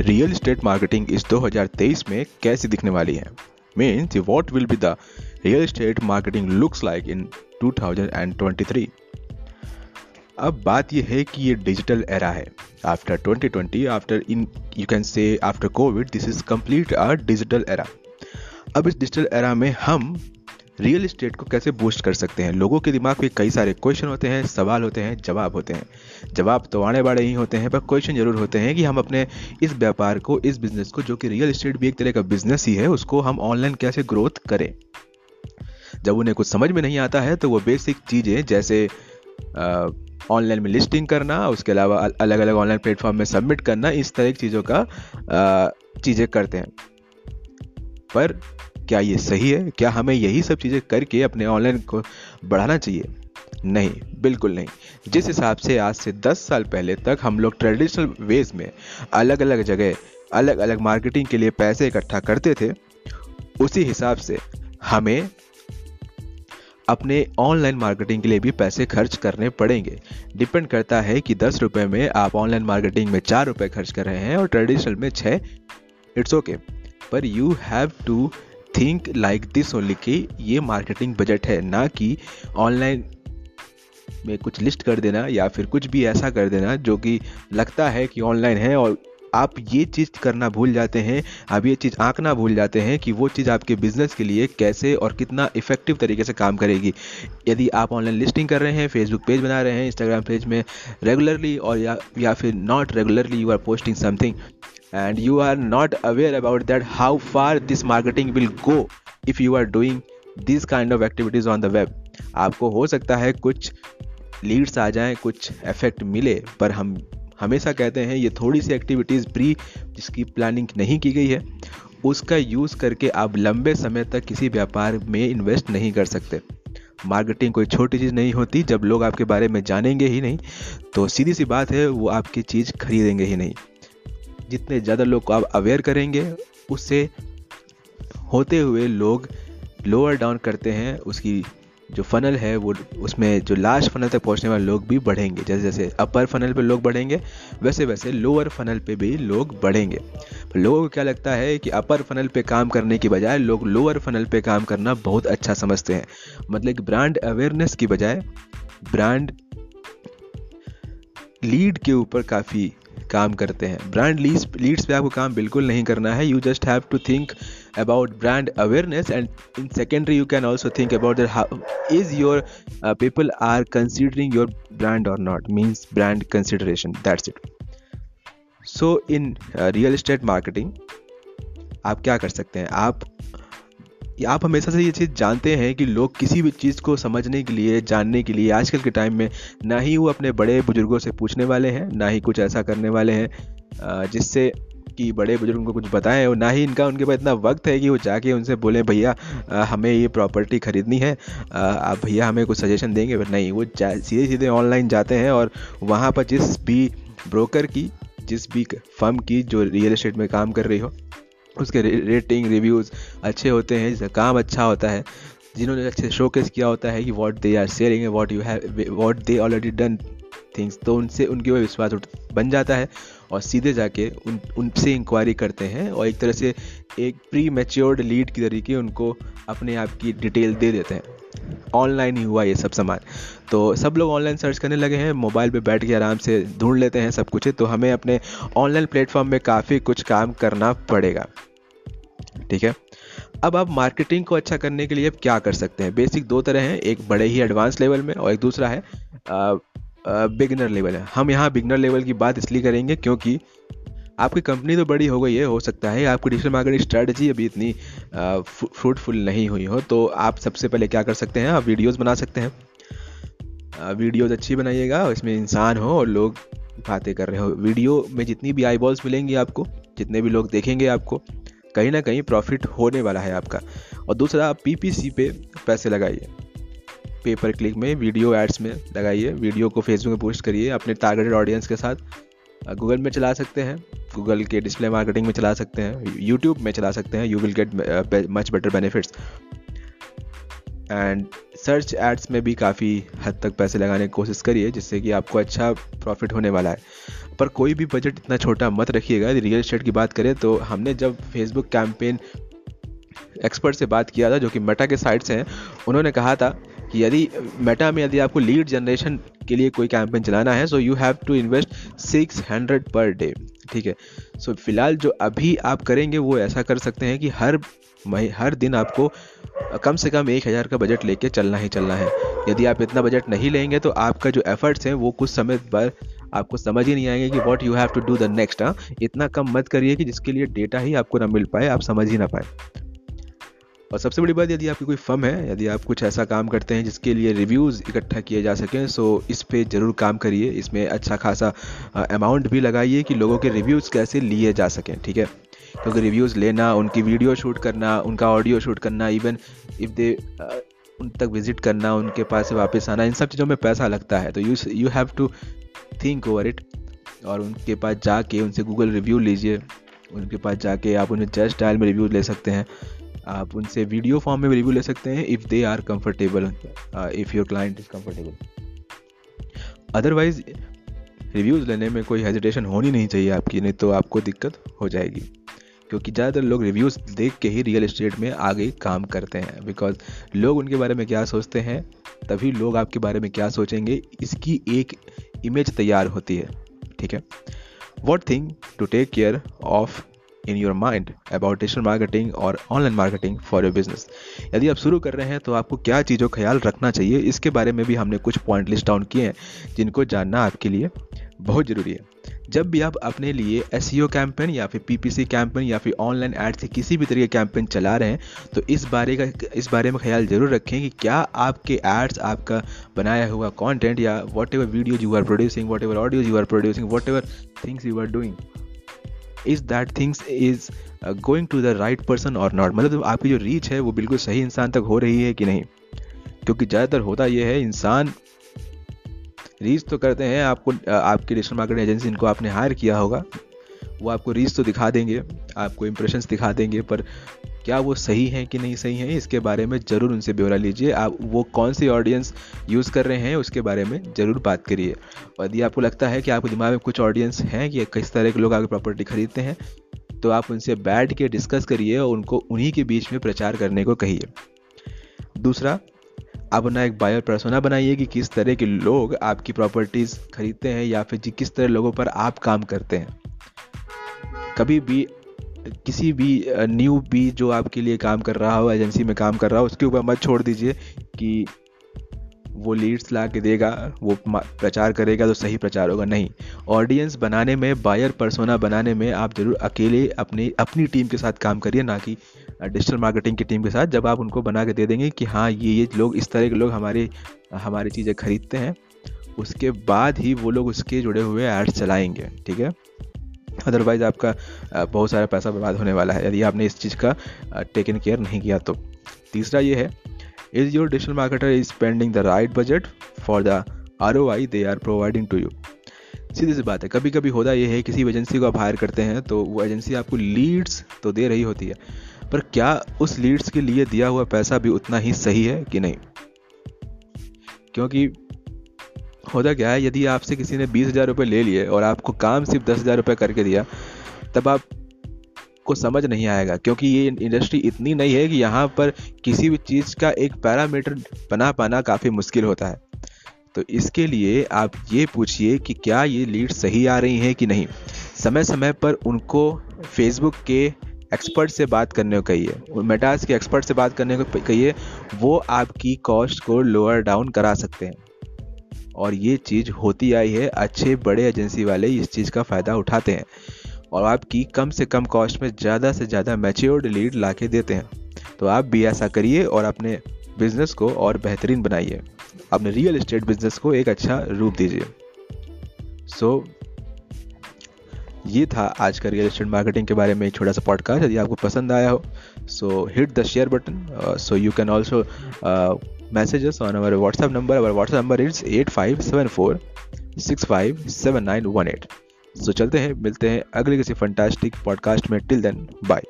Real estate marketing इस 2023 में कैसी दिखने वाली है? Means what will be the real estate marketing looks like in 2023 अब बात यह है कि ये डिजिटल एरा है। After 2020 after in you can say after covid this is complete a digital era अब इस डिजिटल एरा में हम रियल इस्टेट को कैसे बूस्ट कर सकते हैं? लोगों के दिमाग में कई सारे क्वेश्चन होते हैं, सवाल होते हैं, जवाब होते हैं। जवाब तो आने बाड़े ही होते हैं, पर क्वेश्चन ज़रूर होते हैं कि हम अपने इस व्यापार को, इस बिज़नेस को, जो कि रियल इस्टेट भी एक तरह का बिज़नेस ही है, उसको हम ऑनलाइन कैसे ग्रोथ करें? जब उन्हें कुछ समझ में नहीं आता है तो वो बेसिक चीज़ें जैसे ऑनलाइन में लिस्टिंग करना, उसके अलावा अलग अलग ऑनलाइन प्लेटफॉर्म में सबमिट करना, इस तरह की चीज़ों का चीज़ें करते हैं। पर क्या ये सही है? क्या हमें यही सब चीज़ें करके अपने ऑनलाइन को बढ़ाना चाहिए? नहीं, बिल्कुल नहीं। जिस हिसाब से आज से 10 साल पहले तक हम लोग ट्रेडिशनल वेज में अलग अलग जगह अलग अलग मार्केटिंग के लिए पैसे इकट्ठा करते थे, उसी हिसाब से हमें अपने ऑनलाइन मार्केटिंग के लिए भी पैसे खर्च करने पड़ेंगे। डिपेंड करता है कि दस रुपये में आप ऑनलाइन मार्केटिंग में चार रुपये खर्च कर रहे हैं और ट्रेडिशनल में छः इट्स ओके पर you have to think like this only कि ये मार्केटिंग बजट है, ना कि ऑनलाइन में कुछ लिस्ट कर देना या फिर कुछ भी ऐसा कर देना जो कि लगता है कि ऑनलाइन है और आप ये चीज़ करना भूल जाते हैं, आप ये चीज़ आंकना भूल जाते हैं कि वो चीज़ आपके बिज़नेस के लिए कैसे और कितना इफ़ेक्टिव तरीके से काम करेगी। यदि आप ऑनलाइन लिस्टिंग कर रहे हैं फेसबुक पेज बना रहे हैं इंस्टाग्राम पेज में रेगुलरली और या या फिर not regularly you are posting something and you are not aware about that how far this marketing will go if you are doing these kind of activities on the web. आपको हो सकता है कुछ Leeds आ जाएँ, कुछ effect मिले, पर हम हमेशा कहते हैं ये थोड़ी सी एक्टिविटीज़ प्री जिसकी प्लानिंग नहीं की गई है, उसका यूज़ करके आप लंबे समय तक किसी व्यापार में इन्वेस्ट नहीं कर सकते। मार्केटिंग कोई छोटी चीज़ नहीं होती, जब लोग आपके बारे में जानेंगे ही नहीं तो सीधी सी बात है, वो आपकी चीज़ खरीदेंगे ही नहीं। जितने ज़्यादा लोग को आप अवेयर करेंगे, उससे होते हुए लोग लोअर डाउन करते हैं, उसकी जो फनल है, वो उसमें जो लास्ट फनल तक पहुँचने वाले लोग भी बढ़ेंगे। जैसे जैसे अपर फनल पे लोग बढ़ेंगे, वैसे वैसे लोअर फनल पे भी लोग बढ़ेंगे। लोगों को क्या लगता है कि अपर फनल पे काम करने की बजाय लोग लोअर फनल पे काम करना बहुत अच्छा समझते हैं। मतलब कि ब्रांड अवेयरनेस की बजाय ब्रांड लीड के ऊपर काफ़ी काम करते हैं। ब्रांड लीड्स लीड्स पे आपको काम बिल्कुल नहीं करना है। You just have to think about brand awareness and in secondary you can also think about that how is your people are considering your brand और not means brand consideration that's it so in real estate marketing आप क्या कर सकते हैं? आप आप हमेशा से ये चीज़ जानते हैं कि लोग किसी भी चीज़ को समझने के लिए, जानने के लिए आजकल के टाइम में ना ही वो अपने बड़े बुज़ुर्गों से पूछने वाले हैं, ना ही कुछ ऐसा करने वाले हैं जिससे कि बड़े बुज़ुर्ग को कुछ बताएँ और ना ही इनका, उनके पास इतना वक्त है कि वो जाके उनसे बोले, भैया हमें ये प्रॉपर्टी ख़रीदनी है आप भैया हमें कुछ सजेशन देंगे? पर नहीं, वो सीधे सीधे ऑनलाइन जाते हैं और वहाँ पर जिस भी ब्रोकर की, जिस भी फर्म की जो रियल इस्टेट में काम कर रही हो उसके रेटिंग रिव्यूज़ अच्छे होते हैं, जिसका काम अच्छा होता है, जिन्होंने अच्छे शोकेस किया होता है कि what they are sharing what you have what they already done things तो उनसे, उनके वो विश्वास बन जाता है और सीधे जाके उन, उनसे इंक्वायरी करते हैं और एक तरह से एक प्री मेच्योर्ड लीड की तरीके उनको अपने आप की डिटेल दे देते हैं ऑनलाइन ही हुआ ये सब सामान तो सब लोग ऑनलाइन सर्च करने लगे हैं मोबाइल पे बैठ के आराम से ढूंढ लेते हैं सब कुछ है। तो हमें अपने ऑनलाइन प्लेटफॉर्म में काफ़ी कुछ काम करना पड़ेगा ठीक है? अब आप मार्केटिंग को अच्छा करने के लिए अब क्या कर सकते हैं? बेसिक दो तरह हैं, एक बड़े ही एडवांस लेवल में और एक दूसरा है बिगनर लेवल है। हम यहाँ बिगनर लेवल की बात इसलिए करेंगे क्योंकि आपकी कंपनी तो बड़ी हो गई है, हो सकता है आपकी डिजिटल मार्केटिंग स्ट्रेटजी अभी इतनी फ्रूटफुल नहीं हुई हो तो आप सबसे पहले क्या कर सकते हैं, आप वीडियोस बना सकते हैं। वीडियोज़ अच्छी बनाइएगा, इसमें इंसान हो और लोग बातें कर रहे हो। वीडियो में जितनी भी आई बॉल्स मिलेंगी आपको, जितने भी लोग देखेंगे आपको कहीं ना कहीं प्रॉफिट होने वाला है आपका। और दूसरा, आप पीपीसी पे पैसे लगाइए। पेपर क्लिक में वीडियो एड्स में लगाइए। वीडियो को फेसबुक में पोस्ट करिए अपने टारगेटेड ऑडियंस के साथ। गूगल में चला सकते हैं। गूगल के डिस्प्ले मार्केटिंग में चला सकते हैं। यूट्यूब में चला सकते हैं। You will get much better benefits and search ads में भी काफ़ी हद तक पैसे लगाने की कोशिश करिए, जिससे कि आपको अच्छा प्रॉफिट होने वाला है। पर कोई भी बजट इतना छोटा मत रखिएगा। रियल इस्टेट की बात करें तो हमने जब फेसबुक कैंपेन एक्सपर्ट से बात किया था जो कि मेटा के साइड से हैं उन्होंने कहा था कि यदि मेटा में यदि आपको लीड जनरेशन के लिए कोई कैंपेन चलाना है so you have to invest six hundred per day ठीक है? सो so, फ़िलहाल जो अभी आप करेंगे वो ऐसा कर सकते हैं कि हर मही हर दिन आपको कम से कम एक हज़ार का बजट लेके चलना ही चलना है। यदि आप इतना बजट नहीं लेंगे तो आपका जो एफर्ट्स हैं, वो कुछ समय पर आपको समझ ही नहीं आएँगे कि what you have to do the next हाँ। इतना कम मत करिए कि जिसके लिए डेटा ही आपको ना मिल पाए, आप समझ ही ना पाए। और सबसे बड़ी बात, यदि आपकी कोई फर्म है, यदि आप कुछ ऐसा काम करते हैं जिसके लिए रिव्यूज़ इकट्ठा किए जा सकें सो इस पर ज़रूर काम करिए। इसमें अच्छा खासा अमाउंट भी लगाइए कि लोगों के रिव्यूज़ कैसे लिए जा सकें, ठीक है? क्योंकि रिव्यूज़ लेना, उनकी वीडियो शूट करना, उनका ऑडियो शूट करना इवन इफ़ दे उन तक विज़िट करना, उनके पास से वापस आना, इन सब चीज़ों में पैसा लगता है। तो you you have to think over it और उनके पास जाके, उनसे गूगल रिव्यू लीजिए। उनके पास जाके आप उन्हें जस्ट स्टाइल में रिव्यू ले सकते हैं। आप उनसे वीडियो फॉर्म में रिव्यू ले सकते हैं if they are comfortable if your client is comfortable otherwise reviews लेने में कोई हेजिटेशन होनी नहीं चाहिए आपकी, नहीं तो आपको दिक्कत हो जाएगी। क्योंकि ज़्यादातर लोग रिव्यूज़ देख के ही रियल इस्टेट में आगे काम करते हैं। बिकॉज़ लोग उनके बारे में क्या सोचते हैं, तभी लोग आपके बारे में क्या सोचेंगे, इसकी एक इमेज तैयार होती है। ठीक है? What thing to take care of in your mind about digital marketing और online marketing for your business यदि आप शुरू कर रहे हैं तो आपको क्या चीज़ों का ख्याल रखना चाहिए? इसके बारे में भी हमने कुछ पॉइंट लिस्ट डाउन किए हैं, जिनको जानना आपके लिए बहुत ज़रूरी है। जब भी आप अपने लिए एस कैंपेन या फिर पीपीसी कैंपेन या फिर ऑनलाइन एड से किसी भी तरीके कैंपेन चला रहे हैं तो इस बारे का, इस बारे में ख्याल ज़रूर रखें कि क्या आपके एड्स आपका बनाया हुआ कंटेंट या whatever videos you are producing whatever audio you are producing whatever things you are doing is that things is going to the right person और नॉट मतलब आपकी जो रीच है वो बिल्कुल सही इंसान तक हो रही है कि नहीं? क्योंकि ज़्यादातर होता यह है, इंसान रीच तो करते हैं, आपको आपकी डिजिटल मार्केटिंग एजेंसी इनको आपने हायर किया होगा। वो आपको रीच तो दिखा देंगे, आपको इंप्रेशंस दिखा देंगे, पर क्या वो सही हैं कि नहीं सही हैं, इसके बारे में ज़रूर उनसे ब्यौरा लीजिए। आप, वो कौन सी ऑडियंस यूज़ कर रहे हैं, उसके बारे में ज़रूर बात करिए। और यदि आपको लगता है कि आपके दिमाग में कुछ ऑडियंस हैं कि किस तरह के लोग आपकी प्रॉपर्टी खरीदते हैं तो आप उनसे बैठ के डिस्कस करिए और उनको उन्हीं के बीच में प्रचार करने को कहिए। दूसरा अपना एक बायर पर्सोना बनाइए कि किस तरह के लोग आपकी प्रॉपर्टीज़ खरीदते हैं या फिर किस तरह लोगों पर आप काम करते हैं। कभी भी, किसी भी न्यू बी जो आपके लिए काम कर रहा हो एजेंसी में काम कर रहा हो, उसके ऊपर मत छोड़ दीजिए कि वो लीड्स ला के देगा, वो प्रचार करेगा तो सही प्रचार होगा। नहीं ऑडियंस बनाने में बायर परसोना बनाने में आप ज़रूर अकेले अपनी अपनी टीम के साथ काम करिए ना कि डिजिटल मार्केटिंग की टीम के साथ जब आप उनको बना के दे देंगे कि हाँ ये ये लोग इस तरह के लोग हमारे, हमारी चीज़ें खरीदते हैं, उसके बाद ही वो लोग उसके जुड़े हुए एड्स चलाएँगे, ठीक है? अदरवाइज़ आपका बहुत सारा पैसा बर्बाद होने वाला है, यदि आपने इस चीज़ का टेकन केयर नहीं किया तो। तीसरा ये है is your digital marketer is spending the right budget for the R O I they are providing to you सीधी सी बात है कभी कभी होता यह है, किसी एजेंसी को आप हायर करते हैं तो वो एजेंसी आपको लीड्स तो दे रही होती है पर क्या उस लीड्स के लिए दिया हुआ पैसा भी उतना ही सही है कि नहीं? क्योंकि होता क्या है, यदि आपसे किसी ने बीस हज़ार रुपये ले लिए और आपको काम सिर्फ़ दस हज़ार रुपये करके दिया, तब आप को समझ नहीं आएगा। क्योंकि ये इंडस्ट्री इतनी नई है कि यहाँ पर किसी भी चीज़ का एक पैरामीटर बना पाना काफ़ी मुश्किल होता है। तो इसके लिए आप ये पूछिए कि क्या ये लीड सही आ रही हैं कि नहीं? समय समय पर उनको फेसबुक के एक्सपर्ट से बात करने को कहिए। मेटास के एक्सपर्ट से बात करने को कहिए वो आपकी कॉस्ट को लोअर डाउन करा सकते हैं। और ये चीज़ होती आई है अच्छे बड़े एजेंसी वाले इस चीज़ का फ़ायदा उठाते हैं और आपकी कम से कम कॉस्ट में ज़्यादा से ज़्यादा मेच्योर्ड लीड ला के देते हैं। तो आप भी ऐसा करिए और अपने बिज़नेस को और बेहतरीन बनाइए। अपने रियल इस्टेट बिज़नेस को एक अच्छा रूप दीजिए। सो so, ये था आज का रियल इस्टेट मार्केटिंग के बारे में, एक छोटा सा पॉडकास्ट यदि आपको पसंद आया हो so hit the share button so you can also messages on our WhatsApp number our WhatsApp number it's eight five seven four six five seven nine one eight so चलते हैं, मिलते हैं अगले किसी फंटास्टिक पॉडकास्ट में. Till then bye